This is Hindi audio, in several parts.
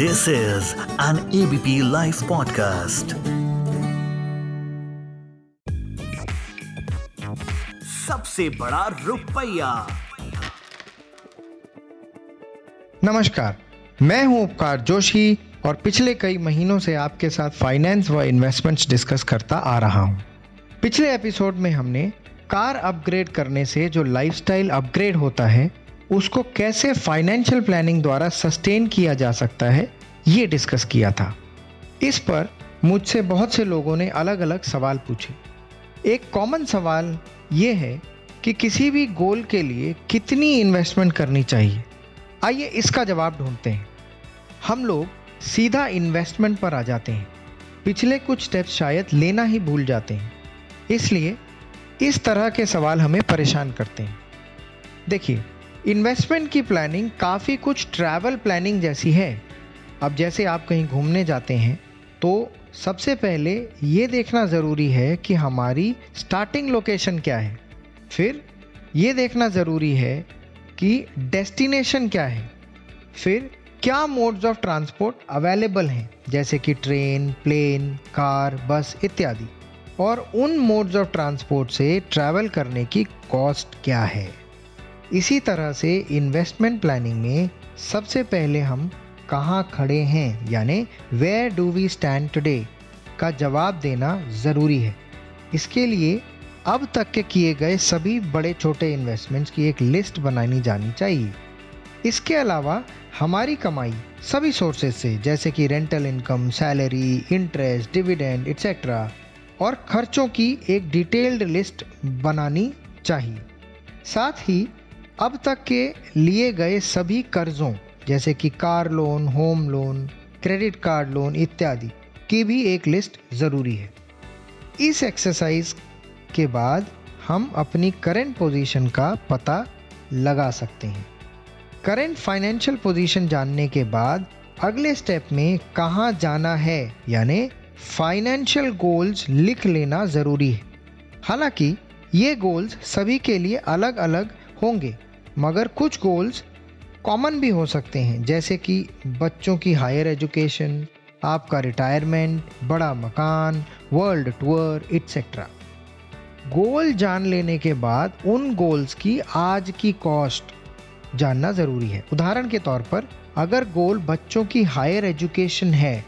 This is an ABP Life podcast. सबसे बड़ा रुपया नमस्कार मैं हूँ उपकार जोशी और पिछले कई महीनों से आपके साथ फाइनेंस व इन्वेस्टमेंट्स डिस्कस करता आ रहा हूँ। पिछले एपिसोड में हमने कार अपग्रेड करने से जो लाइफस्टाइल अपग्रेड होता है उसको कैसे फाइनेंशियल प्लानिंग द्वारा सस्टेन किया जा सकता है, ये डिस्कस किया था। इस पर मुझसे बहुत से लोगों ने अलग अलग सवाल पूछे। एक कॉमन सवाल ये है कि किसी भी गोल के लिए कितनी इन्वेस्टमेंट करनी चाहिए? आइए इसका जवाब ढूंढते हैं। हम लोग सीधा इन्वेस्टमेंट पर आ जाते हैं। पिछले कुछ स्टेप्स शायद लेना ही भूल जाते हैं। इसलिए इस तरह के सवाल हमें परेशान करते हैं। देखिए इन्वेस्टमेंट की प्लानिंग काफ़ी कुछ ट्रैवल प्लानिंग जैसी है। अब जैसे आप कहीं घूमने जाते हैं तो सबसे पहले ये देखना ज़रूरी है कि हमारी स्टार्टिंग लोकेशन क्या है। फिर ये देखना ज़रूरी है कि डेस्टिनेशन क्या है। फिर क्या मोड्स ऑफ़ ट्रांसपोर्ट अवेलेबल हैं, जैसे कि ट्रेन प्लेन कार बस इत्यादि। और उन मोड्स ऑफ़ ट्रांसपोर्ट से ट्रैवल करने की कॉस्ट क्या है। इसी तरह से इन्वेस्टमेंट प्लानिंग में सबसे पहले हम कहाँ खड़े हैं? यानी where do we stand today का जवाब देना ज़रूरी है। इसके लिए अब तक के किए गए सभी बड़े छोटे इन्वेस्टमेंट्स की एक लिस्ट बनानी जानी चाहिए। इसके अलावा हमारी कमाई सभी सोर्सेज से, जैसे कि rental income salary interest dividend etcetera और खर्चों की एक डिटेल्ड लिस्ट बनानी चाहिए। साथ ही अब तक के लिए गए सभी कर्जों, जैसे कि car loan, home loan, credit card loan इत्यादि, की भी एक लिस्ट ज़रूरी है। इस एक्सरसाइज के बाद हम अपनी करेंट पोजीशन का पता लगा सकते हैं। करेंट फाइनेंशियल पोजीशन जानने के बाद अगले स्टेप में कहाँ जाना है, यानी फाइनेंशियल गोल्स लिख लेना ज़रूरी है। हालाँकि ये गोल्स सभी के लिए अलग अलग होंगे। मगर कुछ गोल्स कॉमन भी हो सकते हैं, जैसे कि बच्चों की हायर एजुकेशन आपका रिटायरमेंट बड़ा मकान वर्ल्ड टूर एट्सेट्रा गोल जान लेने के बाद उन गोल्स की आज की कॉस्ट जानना ज़रूरी है। उदाहरण के तौर पर, अगर गोल बच्चों की हायर एजुकेशन है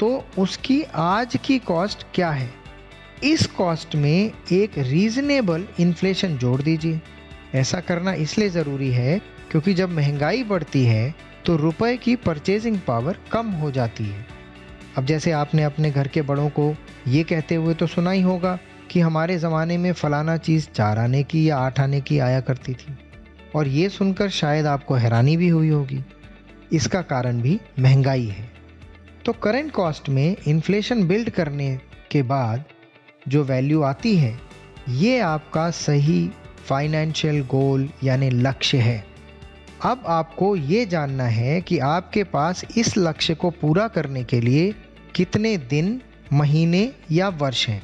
तो उसकी आज की कॉस्ट क्या है? इस कॉस्ट में एक रीजनेबल इन्फ्लेशन जोड़ दीजिए। ऐसा करना इसलिए ज़रूरी है क्योंकि जब महँगाई बढ़ती है तो रुपए की परचेजिंग पावर कम हो जाती है। अब जैसे आपने अपने घर के बड़ों को ये कहते हुए तो सुना ही होगा कि हमारे ज़माने में फ़लाना चीज़ चार आने की या आठ आने की आया करती थी। और ये सुनकर शायद आपको हैरानी भी हुई होगी। इसका कारण भी महँगाई है। तो करंट कॉस्ट में इन्फ्लेशन बिल्ड करने के बाद जो वैल्यू आती है, ये आपका सही फाइनेंशियल गोल यानी लक्ष्य है। अब आपको ये जानना है कि आपके पास इस लक्ष्य को पूरा करने के लिए कितने दिन, महीने या वर्ष हैं।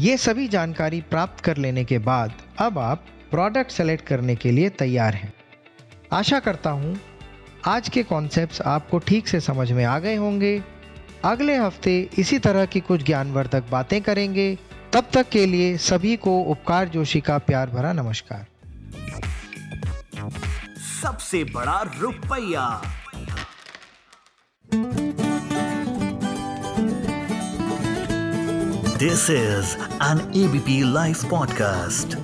ये सभी जानकारी प्राप्त कर लेने के बाद अब आप प्रोडक्ट सेलेक्ट करने के लिए तैयार हैं। आशा करता हूँ, आज के कॉन्सेप्ट्स आपको ठीक से समझ में आ गए होंगे। अगले हफ़्ते इसी तरह की कुछ ज्ञानवर्धक बातें करेंगे। तब तक के लिए सभी को उपकार जोशी का प्यार भरा नमस्कार। सबसे बड़ा रुपया। This is an ABP live podcast